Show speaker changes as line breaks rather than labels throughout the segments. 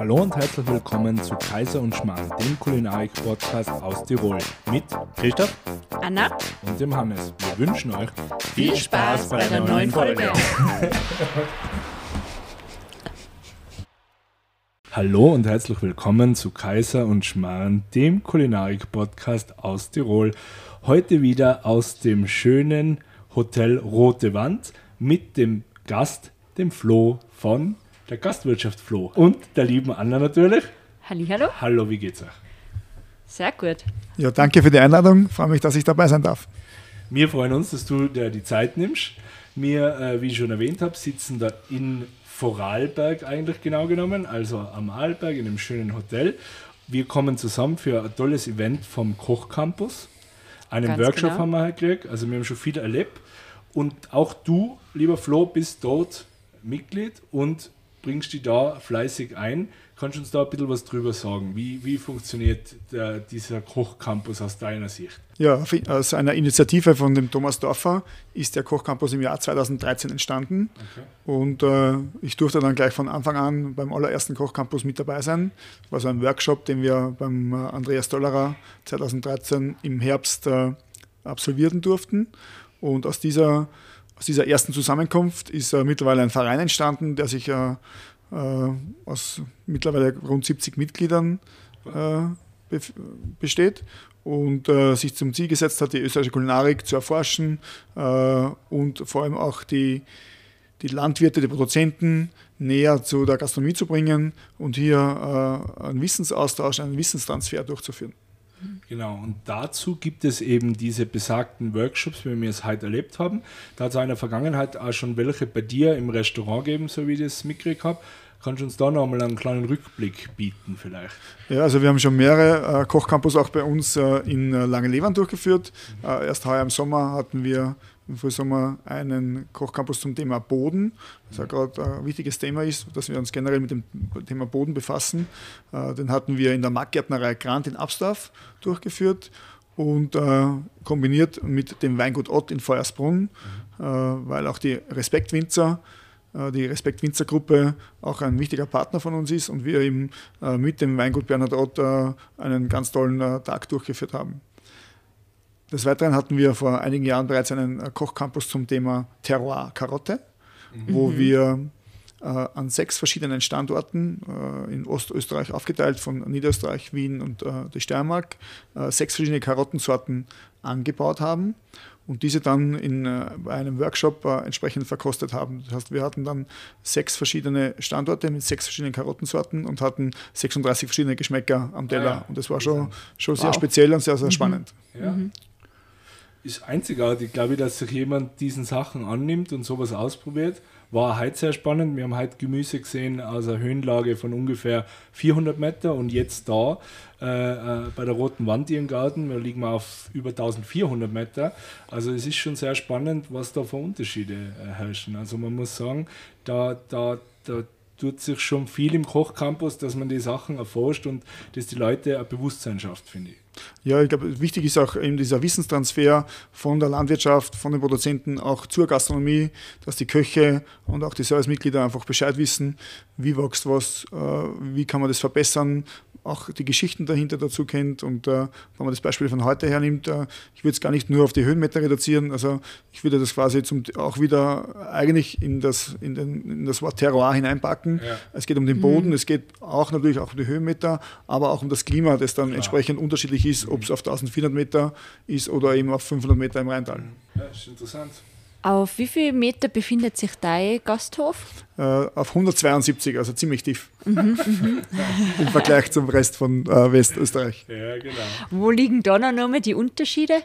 Hallo und herzlich willkommen zu Kaiser und Schmarrn, dem Kulinarik-Podcast aus Tirol mit Christoph,
Anna
und dem Hannes. Wir wünschen euch
viel Spaß bei der neuen Folge.
Hallo und herzlich willkommen zu Kaiser und Schmarrn, dem Kulinarik-Podcast aus Tirol. Heute wieder aus dem schönen Hotel Rote Wand mit dem Gast, dem Flo von der Gastwirtschaft Flo und der lieben Anna natürlich.
Hallihallo.
Hallo, wie geht's euch?
Sehr gut.
Ja, danke für die Einladung. Freue mich, dass ich dabei sein darf.
Wir freuen uns, dass du dir die Zeit nimmst. Wir, äh, wie ich schon erwähnt habe, sitzen da in Vorarlberg eigentlich genau genommen, also am Arlberg in einem schönen Hotel. Wir kommen zusammen für ein tolles Event vom Kochcampus. Einen
Ganz
Workshop
genau.
haben wir halt gekriegt, also wir haben schon viel erlebt. Und auch du, lieber Flo, bist dort Mitglied und bringst dich da fleißig ein. Kannst du uns da ein bisschen was drüber sagen? Wie, wie funktioniert der, dieser Kochcampus aus deiner Sicht?
Ja, aus einer Initiative von dem Thomas Dorfer ist der Kochcampus im Jahr 2013 entstanden.
Okay.
Und äh, ich durfte dann gleich von Anfang an beim allerersten Kochcampus mit dabei sein. Das war so ein Workshop, den wir beim äh, Andreas Dollerer 2013 im Herbst äh, absolvieren durften. Und aus dieser, aus dieser ersten Zusammenkunft ist äh, mittlerweile ein Verein entstanden, der sich äh, äh, aus mittlerweile rund 70 Mitgliedern äh, bef- besteht und äh, sich zum Ziel gesetzt hat, die österreichische Kulinarik zu erforschen und vor allem auch die, die Landwirte, die Produzenten näher zu der Gastronomie zu bringen und hier einen Wissensaustausch, einen Wissenstransfer durchzuführen.
Genau, und dazu gibt es eben diese besagten Workshops, wie wir es heute erlebt haben. Da hat es in der Vergangenheit auch schon welche bei dir im Restaurant gegeben, so wie ich das mitgekriegt habe. Kannst du uns da nochmal einen kleinen Rückblick bieten vielleicht?
Ja, also wir haben schon mehrere äh, Kochcampus auch bei uns äh, in äh, Langenlevern durchgeführt. Äh, erst heuer im Sommer hatten wir im Frühsommer einen Kochcampus zum Thema Boden, was ja gerade ein wichtiges Thema ist, dass wir uns generell mit dem Thema Boden befassen. Äh, den hatten wir in der Marktgärtnerei Grant in Abstaff durchgeführt und äh, kombiniert mit dem Weingut Ott in Feuersbrunn, äh, weil auch die Respektwinzer äh, die Respekt Winzer Gruppe auch ein wichtiger Partner von uns ist und wir eben äh, mit dem Weingut Bernhard Ott äh, einen ganz tollen äh, Tag durchgeführt haben. Des Weiteren hatten wir vor einigen Jahren bereits einen äh, Kochcampus zum Thema Terroir Karotte, wo wir äh, an sechs verschiedenen Standorten äh, in Ostösterreich aufgeteilt, von Niederösterreich, Wien und äh, die Steiermark, äh, sechs verschiedene Karottensorten angebaut haben und diese dann in äh, bei einem Workshop äh, entsprechend verkostet haben. Das heißt, wir hatten dann sechs verschiedene Standorte mit sechs verschiedenen Karottensorten und hatten 36 verschiedene Geschmäcker am Teller.
ja.
Und das war schon, schon sehr
Wow.
speziell und sehr, sehr spannend.
Ja. Ist einzigartig, glaube ich, dass sich jemand diesen Sachen annimmt und sowas ausprobiert. War heute sehr spannend. Wir haben heute Gemüse gesehen aus einer Höhenlage von ungefähr 400 Meter und jetzt da äh, äh, bei der Roten Wand im Garten, da liegen wir auf über 1400 Meter. Also es ist schon sehr spannend, was da für Unterschiede äh, herrschen. Also man muss sagen, da, da, da tut sich schon viel im Kochcampus, dass man die Sachen erforscht und dass die Leute ein Bewusstsein schafft, finde ich.
Ja, ich glaube, wichtig ist auch eben dieser Wissenstransfer von der Landwirtschaft, von den Produzenten auch zur Gastronomie, dass die Köche und auch die Servicemitglieder einfach Bescheid wissen, wie wächst was, äh, wie kann man das verbessern, auch die Geschichten dahinter dazu kennt. Und äh, wenn man das Beispiel von heute hernimmt, äh, ich würde es gar nicht nur auf die Höhenmeter reduzieren, also ich würde das quasi zum, auch wieder eigentlich in das, in, den, in das Wort Terroir hineinpacken.
Ja.
Es geht um den Boden, es geht auch natürlich auch um die Höhenmeter, aber auch um das Klima, das dann entsprechend unterschiedlich ist, ob es auf 1400 Meter ist oder eben auf 500 Meter im Rheintal.
Ja, ist interessant.
Auf wie viel Meter befindet sich dein Gasthof?
Äh, auf 172, also ziemlich tief im Vergleich zum Rest von äh, Westösterreich.
Ja, genau.
Wo liegen da noch nochmal die Unterschiede?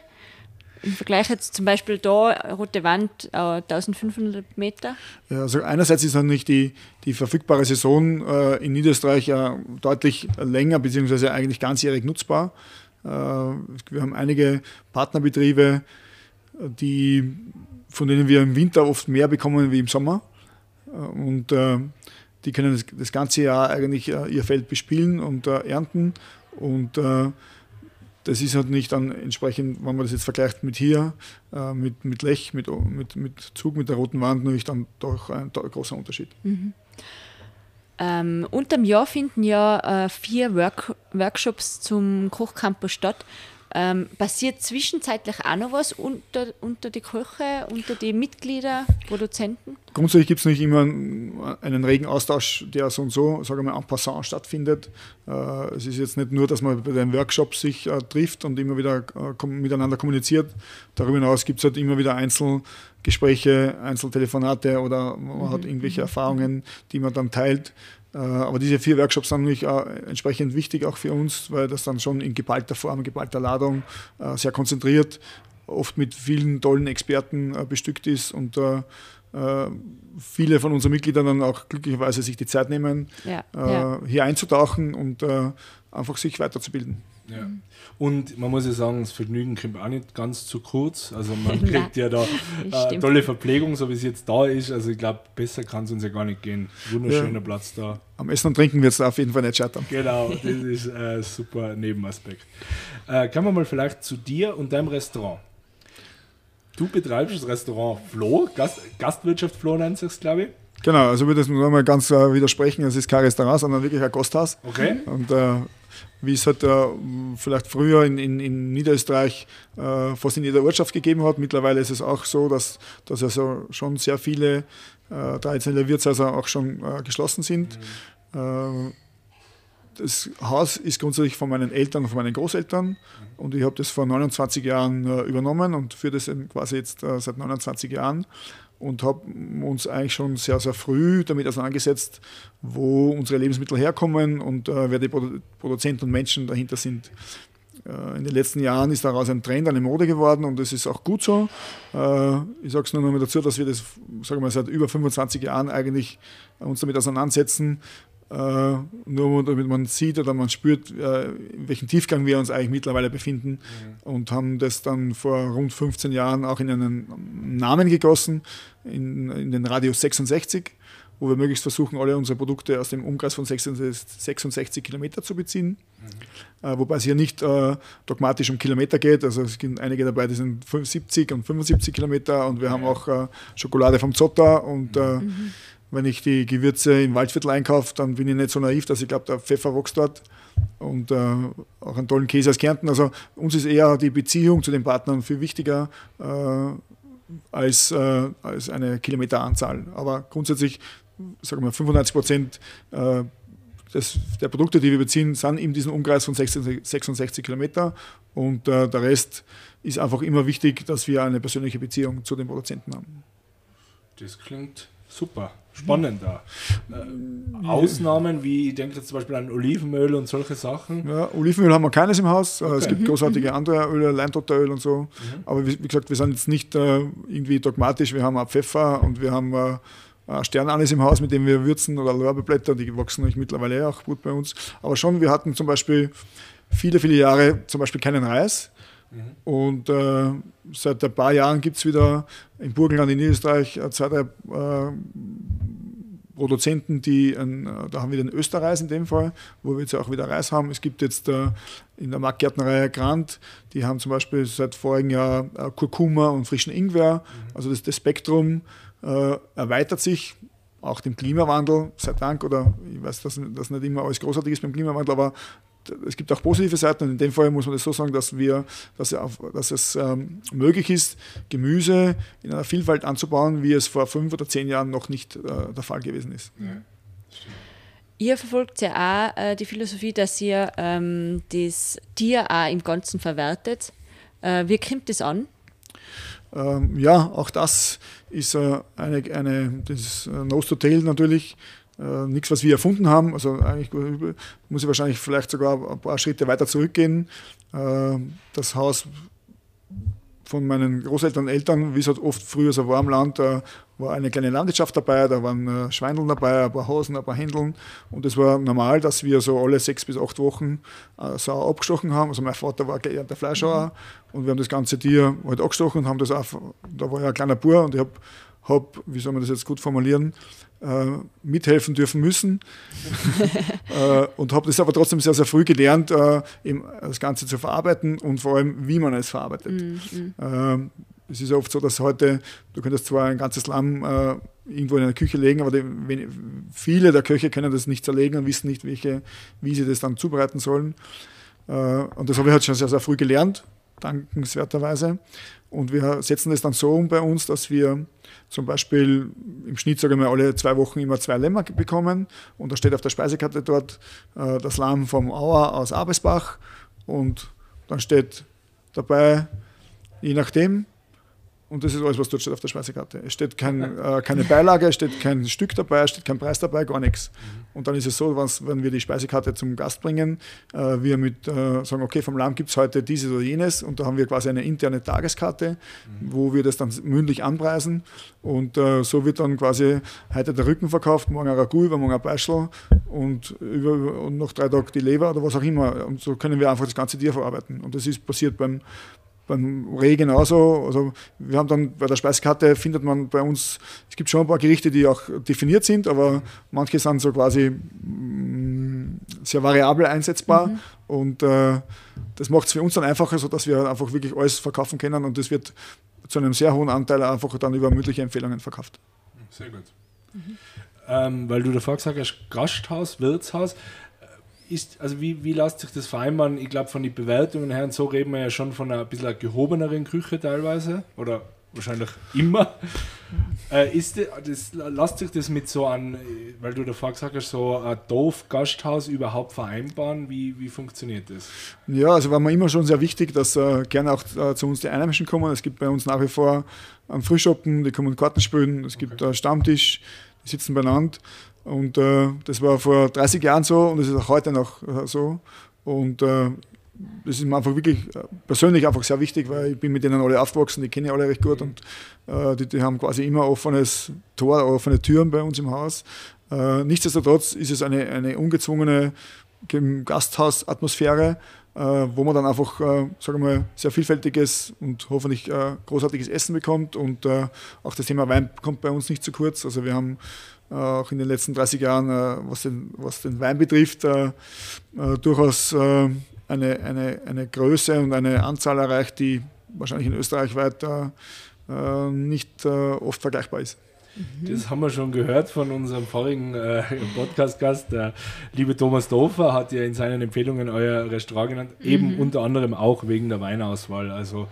Im Vergleich jetzt zum Beispiel da, Rote Wand, äh, 1500 Meter.
Ja, also einerseits ist natürlich die, die verfügbare Saison äh, in Niederösterreich ja deutlich länger, beziehungsweise eigentlich ganzjährig nutzbar. Äh, wir haben einige Partnerbetriebe, die, von denen wir im Winter oft mehr bekommen wie im Sommer. Äh, und äh, die können das, das ganze Jahr eigentlich äh, ihr Feld bespielen und äh, ernten. Und äh, das ist halt nicht dann entsprechend, wenn man das jetzt vergleicht mit hier, äh, mit, mit Lech, mit, mit, mit Zug, mit der roten Wand, natürlich dann doch ein, do- großer Unterschied.
Ähm, unterm Jahr finden ja vier Work Workshops zum Kochcampus statt. Ähm, passiert zwischenzeitlich auch noch was unter, unter die Köche, unter die Mitglieder, Produzenten?
Grundsätzlich gibt es nicht immer einen regen Austausch, der so und so, sagen wir mal, en passant stattfindet. Äh, es ist jetzt nicht nur, dass man bei den Workshops sich äh, trifft und immer wieder äh, miteinander kommuniziert. Darüber hinaus gibt es halt immer wieder Einzelgespräche, Einzeltelefonate oder man mhm. hat irgendwelche Erfahrungen, die man dann teilt. Äh, aber diese vier Workshops sind natürlich entsprechend wichtig auch für uns, weil das dann schon in geballter Form, geballter Ladung äh, sehr konzentriert, oft mit vielen tollen Experten äh, bestückt ist und viele von unseren Mitgliedern dann auch glücklicherweise sich die Zeit nehmen, ja, ja. hier einzutauchen und einfach sich weiterzubilden.
Ja. Und man muss ja sagen, das Vergnügen kommt auch nicht ganz zu kurz. Also man kriegt ja da äh, tolle Verpflegung, so wie es jetzt da ist. Also ich glaube, besser kann es uns ja gar nicht gehen. Wunderschöner ja. Platz da.
Am Essen und Trinken wird es auf jeden Fall nicht scheitern.
Genau, das ist ein super Nebenaspekt. Äh, kommen wir mal vielleicht zu dir und deinem Restaurant. Du betreibst das Restaurant Flo, Gast, Gastwirtschaft Flo nennt sich glaube ich.
Genau, also würde ich nochmal ganz äh, widersprechen, es ist kein Restaurant, sondern wirklich ein Gasthaus.
Okay.
Und äh, wie es halt äh, vielleicht früher in, in, in Niederösterreich äh, fast in jeder Ortschaft gegeben hat. Mittlerweile ist es auch so, dass, dass also schon sehr viele äh, traditionelle Wirtshäuser auch schon äh, geschlossen sind. Mhm. Äh, das Haus ist grundsätzlich von meinen Eltern und von meinen Großeltern mhm. und ich habe das vor 29 Jahren äh, übernommen und führe das quasi jetzt seit 29 Jahren und haben uns eigentlich schon sehr, sehr früh damit auseinandergesetzt, wo unsere Lebensmittel herkommen und äh, wer die Produ Produzenten und Menschen dahinter sind. Äh, in den letzten Jahren ist daraus ein Trend, eine Mode geworden und das ist auch gut so. Äh, ich sage es nur noch mal dazu, dass wir das sagen wir, seit über 25 Jahren eigentlich uns damit auseinandersetzen, nur damit man sieht oder man spürt, in welchem Tiefgang wir uns eigentlich mittlerweile befinden mhm. und haben das dann vor rund 15 Jahren auch in einen Namen gegossen, in, in den Radius 66, wo wir möglichst versuchen, alle unsere Produkte aus dem Umkreis von 66, 66 Kilometer zu beziehen. Mhm. Uh, wobei es hier nicht dogmatisch um Kilometer geht, also es sind einige dabei, die sind 70 und 75 Kilometer und wir haben auch Schokolade vom Zotter und mhm wenn ich die Gewürze im Waldviertel einkaufe, dann bin ich nicht so naiv, dass ich glaube, der Pfeffer wächst dort und äh, auch einen tollen Käse aus Kärnten. Also uns ist eher die Beziehung zu den Partnern viel wichtiger äh, als, äh, als eine Kilometeranzahl. Aber grundsätzlich, sagen wir 95 Prozent äh, des, der Produkte, die wir beziehen, sind in diesem Umkreis von 66, 66 Kilometer und äh, der Rest ist einfach immer wichtig, dass wir eine persönliche Beziehung zu den Produzenten haben.
Das klingt super spannend da. Äh, Ausnahmen wie, ich denke jetzt zum Beispiel an Olivenöl und solche Sachen.
Ja, Olivenöl haben wir keines im Haus. Okay. Es gibt großartige andere Öle, Leintotteröl und so. Mhm. Aber wie, wie, gesagt, wir sind jetzt nicht äh, irgendwie dogmatisch. Wir haben auch Pfeffer und wir haben äh, Sternanis im Haus, mit dem wir würzen oder Lorbeerblätter, die wachsen nämlich mittlerweile auch gut bei uns. Aber schon, wir hatten zum Beispiel viele, viele Jahre zum Beispiel keinen Reis. Mhm. Und äh, seit ein paar Jahren gibt es wieder in Burgenland in Niederösterreich äh, zwei, drei äh, Produzenten, die, ein, äh, da haben wir den Österreich in dem Fall, wo wir jetzt auch wieder Reis haben. Es gibt jetzt äh, in der Marktgärtnerei Grant, die haben zum Beispiel seit vorigem Jahr äh, Kurkuma und frischen Ingwer. Mhm. Also das, das Spektrum erweitert sich, auch dem Klimawandel, sei Dank, oder ich weiß, dass das nicht immer alles großartig ist beim Klimawandel, aber es gibt auch positive Seiten und in dem Fall muss man das so sagen, dass, wir, dass, auf, dass es ähm, möglich ist, Gemüse in einer Vielfalt anzubauen, wie es vor fünf oder zehn Jahren noch nicht äh, der Fall gewesen ist. Ja,
Ihr verfolgt ja auch äh, die Philosophie, dass ihr ähm, das Tier auch im Ganzen verwertet. Äh, wie kommt das an?
Ähm, ja, auch das ist äh, eine, eine das äh, Nose to Tail natürlich äh, nichts, was wir erfunden haben. Also eigentlich muss ich wahrscheinlich vielleicht sogar ein paar Schritte weiter zurückgehen. Äh, das Haus von meinen Großeltern und Eltern, wie es halt oft früher so war im Land, da war eine kleine Landwirtschaft dabei, da waren äh, Schweineln dabei, ein paar Hasen, ein paar Händeln und es war normal, dass wir so alle sechs bis acht Wochen äh, Sau abgestochen haben. Also mein Vater war der Fleischhauer mhm. und wir haben das ganze Tier halt abgestochen und haben das auch, da war ja ein kleiner Bur und ich habe habe, wie soll man das jetzt gut formulieren, äh, mithelfen dürfen müssen. äh, und habe das aber trotzdem sehr, sehr früh gelernt, äh, eben das Ganze zu verarbeiten und vor allem, wie man es verarbeitet. Mhm. mhm. Ähm, es ist oft so, dass heute, du könntest zwar ein ganzes Lamm äh, irgendwo in einer Küche legen, aber die, viele der Köche können das nicht zerlegen und wissen nicht, welche, wie sie das dann zubereiten sollen. Äh, und das habe ich halt schon sehr, sehr früh gelernt, dankenswerterweise. Und wir setzen das dann so um bei uns, dass wir zum Beispiel im Schnitt, sage ich mal, alle zwei Wochen immer zwei Lämmer bekommen. Und da steht auf der Speisekarte dort äh, das Lamm vom Auer aus Abesbach. Und dann steht dabei, je nachdem, und das ist alles, was dort steht auf der Speisekarte. Es steht kein, äh, keine Beilage, es steht kein Stück dabei, es steht kein Preis dabei, gar nichts. Mhm. Und dann ist es so, wenn wir die Speisekarte zum Gast bringen, äh, wir mit äh, sagen, okay, vom Lamm gibt es heute dieses oder jenes und da haben wir quasi eine interne Tageskarte, mhm. wo wir das dann mündlich anpreisen. Und äh, so wird dann quasi heute der Rücken verkauft, morgen ein Ragout, übermorgen ein Beischel und, über, und noch drei Tage die Leber oder was auch immer. Und so können wir einfach das ganze Tier verarbeiten. Und das ist passiert beim beim Reh genauso. Also wir haben dann bei der Speisekarte findet man bei uns, es gibt schon ein paar Gerichte, die auch definiert sind, aber manche sind so quasi mm, sehr variabel einsetzbar mhm. und äh, das macht es für uns dann einfacher, sodass wir einfach wirklich alles verkaufen können und das wird zu einem sehr hohen Anteil einfach dann über mündliche Empfehlungen verkauft.
Sehr gut. Mhm. Ähm, weil du davor gesagt hast, Gasthaus, Wirtshaus ist, also wie, wie lässt sich das vereinbaren? Ich glaube, von den Bewertungen her, und so reden wir ja schon von einer bisschen einer gehobeneren Küche teilweise. Oder wahrscheinlich immer. Äh, ist das, lässt sich das mit so einem, weil du davor gesagt hast, so ein Dorf-Gasthaus überhaupt vereinbaren? Wie, wie funktioniert das?
Ja, also war mir immer schon sehr wichtig, dass äh, gerne auch äh, zu uns die Einheimischen kommen. Es gibt bei uns nach wie vor einen Frühschoppen, die kommen Karten spielen, es gibt okay. Stammtisch, die sitzen beieinander. Und äh, das war vor 30 Jahren so und es ist auch heute noch äh, so. Und äh, das ist mir einfach wirklich äh, persönlich einfach sehr wichtig, weil ich bin mit denen alle aufgewachsen, die kenne ich alle recht gut und äh, die, die, haben quasi immer offenes Tor, offene Türen bei uns im Haus. Äh, nichtsdestotrotz ist es eine, eine ungezwungene Gasthausatmosphäre, wo man dann einfach, äh, sagen wir mal, sehr vielfältiges und hoffentlich großartiges Essen bekommt und auch das Thema Wein kommt bei uns nicht zu kurz. Also wir haben äh, auch in den letzten 30 Jahren, äh, was den, was den Wein betrifft, äh, durchaus eine, eine, eine Größe und eine Anzahl erreicht, die wahrscheinlich in Österreich weiter nicht oft vergleichbar ist.
Das haben wir schon gehört von unserem vorigen äh, Podcast-Gast. Der liebe Thomas Dofer hat ja in seinen Empfehlungen euer Restaurant genannt, mhm. eben unter anderem auch wegen der Weinauswahl. Also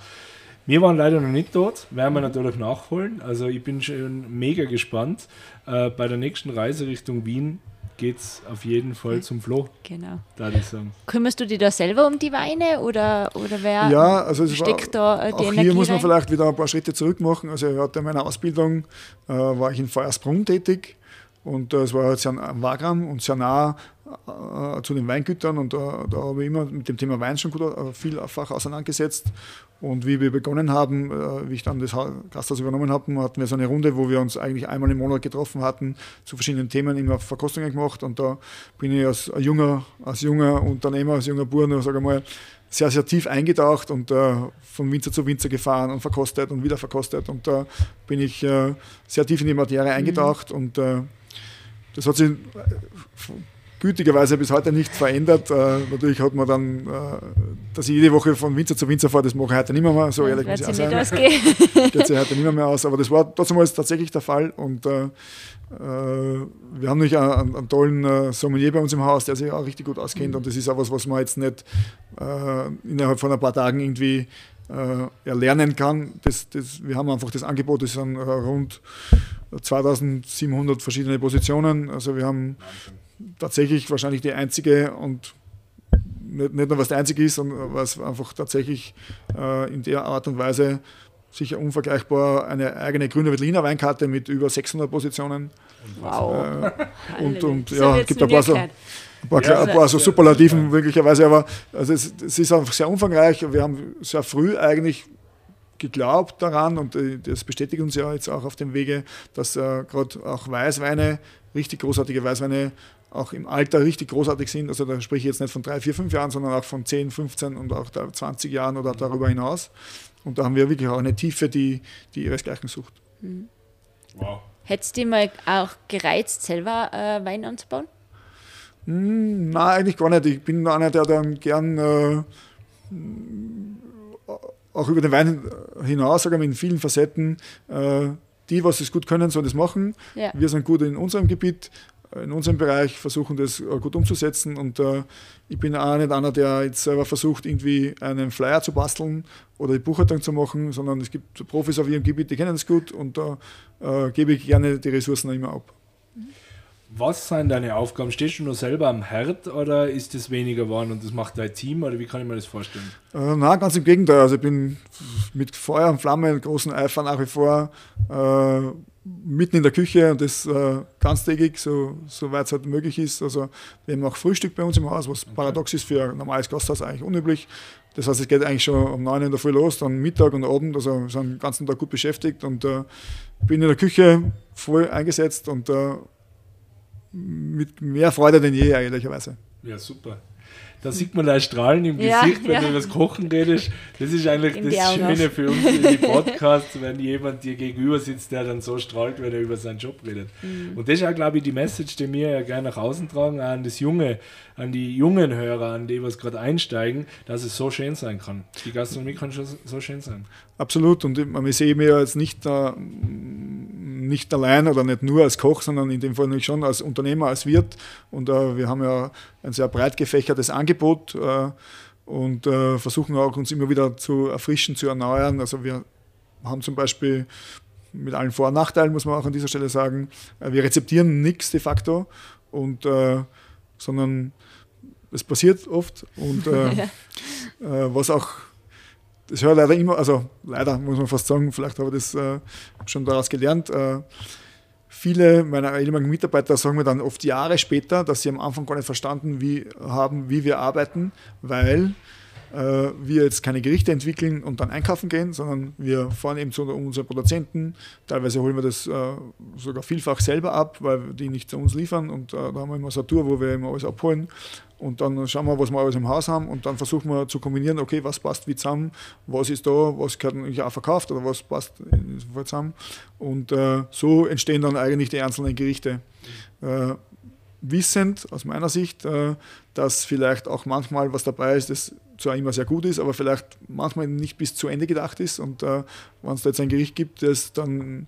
wir waren leider noch nicht dort, werden wir natürlich nachholen. Also ich bin schon mega gespannt. Äh, bei der nächsten Reise Richtung Wien geht es auf jeden Fall zum Flo.
Genau. Da ich sagen. Kümmerst du dich da selber um die Weine oder, oder wer
ja, also steckt war, da äh, die auch Energie Hier muss man rein? vielleicht wieder ein paar Schritte zurück machen. Also ich hatte meine Ausbildung, äh, war ich in Feuersbrunn tätig und es war sehr am Wagram und sehr nah äh, zu den Weingütern und da, da habe ich immer mit dem Thema Wein schon gut äh, vielfach auseinandergesetzt. Und wie wir begonnen haben, äh, wie ich dann das Gasthaus übernommen habe, hatten wir so eine Runde, wo wir uns eigentlich einmal im Monat getroffen hatten, zu verschiedenen Themen immer Verkostungen gemacht. Und da bin ich als junger, als junger Unternehmer, als junger Bauer, sage mal, sehr, sehr tief eingetaucht und äh, von Winzer zu Winzer gefahren und verkostet und wieder verkostet. Und da bin ich äh, sehr tief in die Materie eingetaucht mhm. und äh, das hat sich gütigerweise bis heute nicht verändert. Äh, natürlich hat man dann, äh, dass ich jede Woche von Winzer zu Winzer fahre, das mache ich heute nicht mehr, mehr so ehrlich muss ich auch sein. Geht sich heute nicht mehr, mehr aus, aber das war trotzdem tatsächlich der Fall und äh, äh wir haben nämlich einen, einen, tollen äh, Sommelier bei uns im Haus, der sich auch richtig gut auskennt mhm. und das ist auch was, was man jetzt nicht äh, innerhalb von ein paar Tagen irgendwie erlernen kann. Das, das, wir haben einfach das Angebot, das sind rund 2700 verschiedene Positionen. Also wir haben Wahnsinn tatsächlich wahrscheinlich die einzige und nicht, nicht nur was der einzige ist, sondern was einfach tatsächlich äh, in der Art und Weise sicher unvergleichbar eine eigene grüne Veltliner Weinkarte mit über 600 Positionen.
Wow.
Äh, und und ja, es gibt ein paar so, ein paar, ja, ein paar so Superlativen möglicherweise, aber also es, es, ist einfach sehr umfangreich. Wir haben sehr früh eigentlich geglaubt daran und äh, das bestätigt uns ja jetzt auch auf dem Wege, dass äh, gerade auch Weißweine, richtig großartige Weißweine auch im Alter richtig großartig sind. Also da spreche ich jetzt nicht von drei, vier, fünf Jahren, sondern auch von 10, 15 und auch 20 Jahren oder darüber hinaus. Und da haben wir wirklich auch eine Tiefe, die, die ihresgleichen sucht. Mhm.
Wow. Hättest du mal auch gereizt, selber äh, Wein anzubauen?
Hm, nein, eigentlich gar nicht. Ich bin einer, der dann gern äh, auch über den Wein hinaus, sagen wir, in vielen Facetten, äh, die, was es gut können, sollen das machen.
Ja.
Wir sind gut in unserem Gebiet, in unserem Bereich, versuchen das äh, gut umzusetzen. Und äh, ich bin auch nicht einer, der jetzt selber versucht, irgendwie einen Flyer zu basteln oder die Buchhaltung zu machen, sondern es gibt Profis auf ihrem Gebiet, die kennen das gut und da äh, gebe ich gerne die Ressourcen immer ab.
Was sind deine Aufgaben? Stehst du nur selber am Herd oder ist das weniger geworden und das macht dein Team oder wie kann ich mir das vorstellen?
Äh, nein, ganz im Gegenteil. Also ich bin mit Feuer und Flamme, großen Eifer nach wie vor äh, mitten in der Küche und das äh, ganztägig, so, soweit es halt möglich ist. Also wir haben auch Frühstück bei uns im Haus, was okay. paradox ist für ein normales Gasthaus eigentlich unüblich. Das heißt, es geht eigentlich schon um 9 Uhr in der Früh los, dann Mittag und Abend, also wir sind den ganzen Tag gut beschäftigt und äh, bin in der Küche voll eingesetzt und äh, mit mehr Freude denn je, ehrlicherweise.
Ja, super. Da sieht man da Strahlen im
Ja,
Gesicht, wenn
ja.
du über das Kochen redest. Das ist eigentlich
In
das Schöne für uns in die Podcasts, wenn jemand dir gegenüber sitzt, der dann so strahlt, wenn er über seinen Job redet.
Mhm.
Und das ist auch, glaube ich, die Message, die wir ja gerne nach außen tragen, auch an das Junge, an die jungen Hörer, an die, was gerade einsteigen, dass es so schön sein kann. Die Gastronomie kann schon so schön sein.
Absolut. Und ich, meine, ich sehe mich ja jetzt nicht, äh, nicht allein oder nicht nur als Koch, sondern in dem Fall natürlich schon als Unternehmer, als Wirt. Und äh, wir haben ja ein sehr breit gefächertes Angebot äh, und äh, versuchen auch uns immer wieder zu erfrischen, zu erneuern. Also wir haben zum Beispiel mit allen Vor- und Nachteilen, muss man auch an dieser Stelle sagen, äh, wir rezeptieren nichts de facto, und, äh, sondern es passiert oft. Und äh, was auch das höre leider immer, also leider muss man fast sagen, vielleicht habe ich das äh, schon daraus gelernt. Äh, viele meiner ehemaligen Mitarbeiter sagen mir dann oft Jahre später, dass sie am Anfang gar nicht verstanden wie, haben, wie wir arbeiten, weil äh, wir jetzt keine Gerichte entwickeln und dann einkaufen gehen, sondern wir fahren eben zu unseren Produzenten. Teilweise holen wir das äh, sogar vielfach selber ab, weil die nicht zu uns liefern und äh, da haben wir immer so eine Tour, wo wir immer alles abholen und dann schauen wir, was wir alles im Haus haben und dann versuchen wir zu kombinieren, okay, was passt wie zusammen, was ist da, was gehört eigentlich auch verkauft oder was passt zusammen. Und äh, so entstehen dann eigentlich die einzelnen Gerichte. Äh, wissend aus meiner Sicht, äh, dass vielleicht auch manchmal was dabei ist, das zwar immer sehr gut ist, aber vielleicht manchmal nicht bis zu Ende gedacht ist. Und äh, wenn es da jetzt ein Gericht gibt, das dann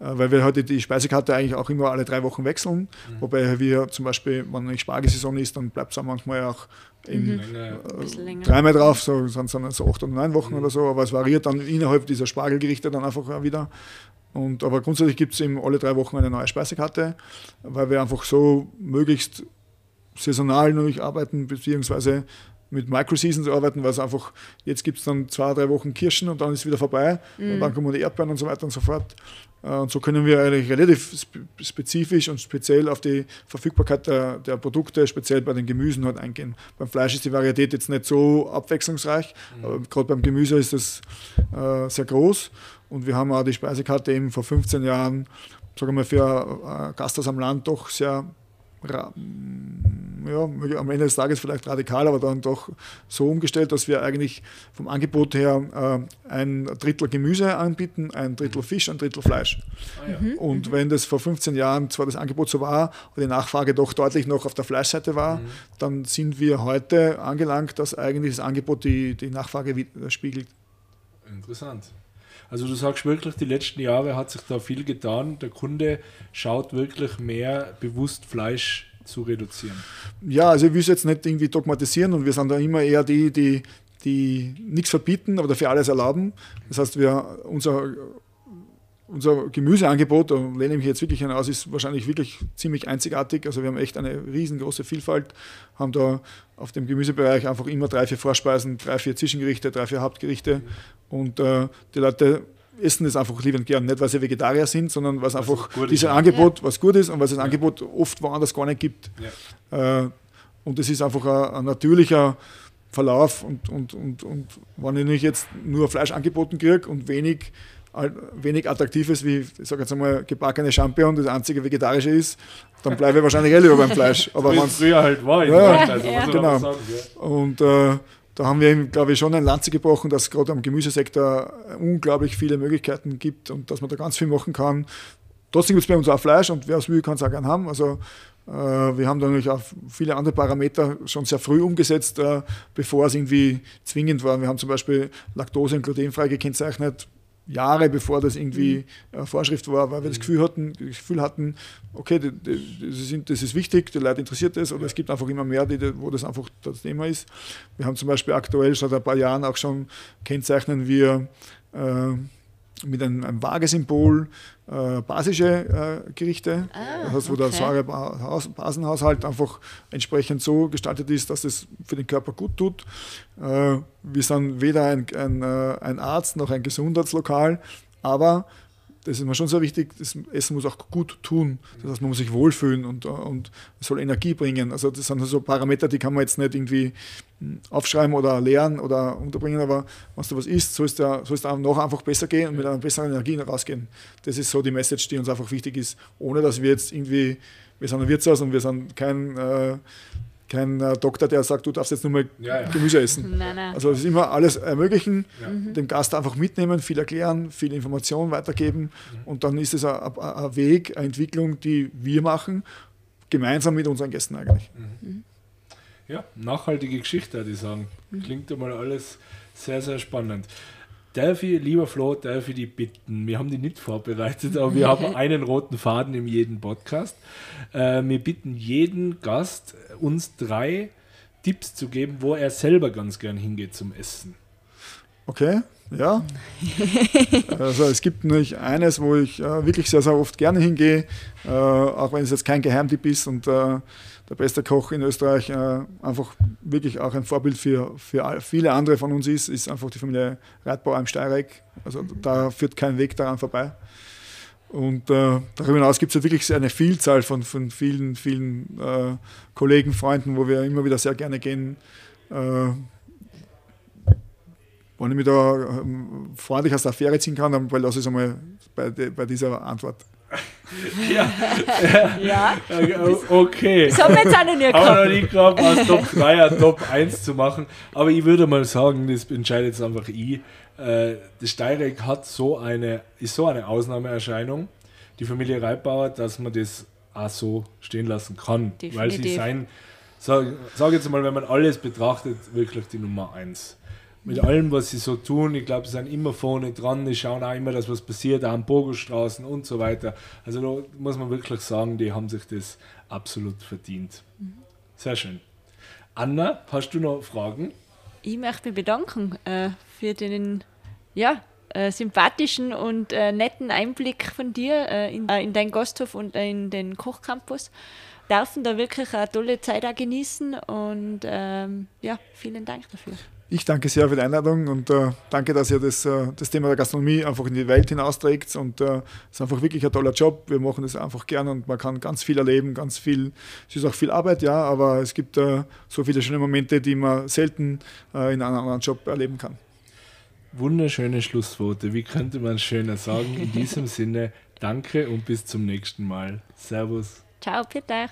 äh, weil wir heute die Speisekarte eigentlich auch immer alle drei Wochen wechseln. Wobei wir zum Beispiel, wenn eine Spargelsaison ist, dann bleibt es auch manchmal auch in,
bisschen länger.
dreimal drauf, so sind es dann so acht oder neun Wochen oder so, aber es variiert dann innerhalb dieser Spargelgerichte dann einfach auch wieder. Und, aber grundsätzlich gibt es eben alle drei Wochen eine neue Speisekarte, weil wir einfach so möglichst saisonal natürlich arbeiten, beziehungsweise mit Microseasons arbeiten, weil es einfach, jetzt gibt es dann zwei, drei Wochen Kirschen und dann ist es wieder vorbei und dann kommen die Erdbeeren und so weiter und so fort. Äh, Und so können wir eigentlich relativ spe- spezifisch und speziell auf die Verfügbarkeit der, der Produkte, speziell bei den Gemüsen halt eingehen. Beim Fleisch ist die Varietät jetzt nicht so abwechslungsreich, aber gerade beim Gemüse ist das äh, sehr groß. Und wir haben auch die Speisekarte eben vor 15 Jahren, sagen wir mal, für ein Gasthaus am Land doch sehr ja, am Ende des Tages vielleicht radikal, aber dann doch so umgestellt, dass wir eigentlich vom Angebot her äh, ein Drittel Gemüse anbieten, ein Drittel Fisch, ein Drittel Fleisch.
Ah, ja.
Und wenn das vor 15 Jahren zwar das Angebot so war, aber die Nachfrage doch deutlich noch auf der Fleischseite war, dann sind wir heute angelangt, dass eigentlich das Angebot die, die Nachfrage widerspiegelt.
Interessant. Also du sagst wirklich, die letzten Jahre hat sich da viel getan. Der Kunde schaut wirklich mehr bewusst Fleisch zu reduzieren.
Ja, also ich will es jetzt nicht irgendwie dogmatisieren und wir sind da immer eher die, die, die nichts verbieten, aber dafür alles erlauben. Das heißt, wir, unser, unser Gemüseangebot, da lehne ich mich jetzt wirklich hinaus, ist wahrscheinlich wirklich ziemlich einzigartig. Also wir haben echt eine riesengroße Vielfalt, haben da auf dem Gemüsebereich einfach immer drei, vier Vorspeisen, drei, vier Zwischengerichte, drei, vier Hauptgerichte und äh, die Leute essen das einfach liebend gern. Nicht, weil sie Vegetarier sind, sondern weil es einfach dieses
ja.
Angebot, was gut ist und was das Angebot oft woanders gar nicht gibt.
Ja.
Äh, und das ist einfach ein, ein natürlicher Verlauf. Und, und, und, und wenn ich nicht jetzt nur Fleisch angeboten kriege und wenig, wenig Attraktives wie, ich sage jetzt einmal, gebackene Champignon, das einzige Vegetarische ist, dann bleibe ich wahrscheinlich eh lieber beim Fleisch. Aber
Wie es früher halt war.
Ja,
Deutschland, also
ja.
Genau.
sagen, ja.
und äh, da haben wir, glaube ich, schon ein Lanze gebrochen, dass es gerade am Gemüsesektor unglaublich viele Möglichkeiten gibt und dass man da ganz viel machen kann. Trotzdem gibt es bei uns auch Fleisch und wer es will, kann es auch gern haben. Also äh, wir haben da natürlich auch viele andere Parameter schon sehr früh umgesetzt, äh, bevor es irgendwie zwingend war. Wir haben zum Beispiel Laktose und glutenfrei gekennzeichnet, Jahre bevor das irgendwie äh, Vorschrift war, weil wir das Gefühl hatten, Gefühl hatten okay, das ist, das ist wichtig, die Leute interessiert das, oder es gibt einfach immer mehr, die, wo das einfach das Thema ist. Wir haben zum Beispiel aktuell seit ein paar Jahren auch schon kennzeichnen wir äh, mit einem, einem Waagesymbol äh, basische äh, Gerichte,
Ah,
das heißt, wo der
okay.
Säurebasenhaushalt einfach entsprechend so gestaltet ist, dass es für den Körper gut tut. Äh, wir sind weder ein, ein, äh, ein Arzt noch ein Gesundheitslokal, aber das ist mir schon sehr wichtig, das Essen muss auch gut tun. Das heißt, man muss sich wohlfühlen und, und soll Energie bringen. Also das sind so Parameter, die kann man jetzt nicht irgendwie hm, aufschreiben oder lernen oder unterbringen, aber wenn du was isst, soll es dir, soll es dir noch einfach besser gehen und mit einer besseren Energie rausgehen. Das ist so die Message, die uns einfach wichtig ist, ohne dass wir jetzt irgendwie, wir sind ein Wirtshaus und wir sind kein, äh, kein äh, Doktor, der sagt, du darfst jetzt nur mal
Ja, ja.
Gemüse essen.
Nein, nein.
Also es ist immer alles ermöglichen,
Ja.
dem Gast einfach mitnehmen, viel erklären, viel Information weitergeben
Mhm.
und dann ist es ein, Weg, eine Entwicklung, die wir machen, gemeinsam mit unseren Gästen eigentlich.
Ja, nachhaltige Geschichte, würde ich sagen. Klingt einmal alles sehr, sehr spannend. Darf ich, lieber Flo, darf ich die bitten? Wir haben die nicht vorbereitet, aber wir haben einen roten Faden in jedem Podcast. Äh, wir bitten jeden Gast, uns drei Tipps zu geben, wo er selber ganz gern hingeht zum Essen.
Okay, ja. also es gibt nämlich eines, wo ich äh, wirklich sehr, sehr oft gerne hingehe, äh, auch wenn es jetzt kein Geheimtipp ist und äh, der beste Koch in Österreich äh, einfach wirklich auch ein Vorbild für, für viele andere von uns ist, ist einfach die Familie Reitbauer im Steireck. Also da führt kein Weg daran vorbei. Und äh, darüber hinaus gibt es ja wirklich eine Vielzahl von, von vielen, vielen äh, Kollegen, Freunden, wo wir immer wieder sehr gerne gehen. Äh, wenn ich mich da ähm, freundlich aus der Affäre ziehen kann, dann lasse ich es einmal bei, de, bei dieser Antwort.
Ja,
Ja,
äh, okay.
haben wir jetzt auch noch nie
Aber noch nicht gehabt, aus Top 3 ein Top 1 zu machen. Aber ich würde mal sagen, das entscheidet jetzt einfach ich. Äh, das Steireck hat so eine, ist so eine Ausnahmeerscheinung, die Familie Reitbauer, dass man das auch so stehen lassen kann. Weil sie
Definitiv.
sein, sag, sag jetzt mal, wenn man alles betrachtet, wirklich die Nummer 1. Mit allem, was sie so tun, ich glaube, sie sind immer vorne dran, die schauen auch immer, dass was passiert, auch an Bogenstraßen und so weiter. Also da muss man wirklich sagen, die haben sich das absolut verdient. Sehr schön. Anna, hast du noch Fragen?
Ich möchte mich bedanken äh, für den ja, äh, sympathischen und äh, netten Einblick von dir äh, in, äh, in deinen Gasthof und äh, in den Kochcampus. Dürfen da wirklich eine tolle Zeit auch genießen und ähm, ja, vielen Dank dafür.
Ich danke sehr für die Einladung und äh, danke, dass ihr das, äh, das Thema der Gastronomie einfach in die Welt hinausträgt. Und äh, es ist einfach wirklich ein toller Job. Wir machen das einfach gern und man kann ganz viel erleben, ganz viel. Es ist auch viel Arbeit, ja, aber es gibt äh, so viele schöne Momente, die man selten äh, in einem anderen Job erleben kann.
Wunderschöne Schlussworte. Wie könnte man es schöner sagen? In diesem Sinne, danke und bis zum nächsten Mal. Servus.
Ciao, bitte.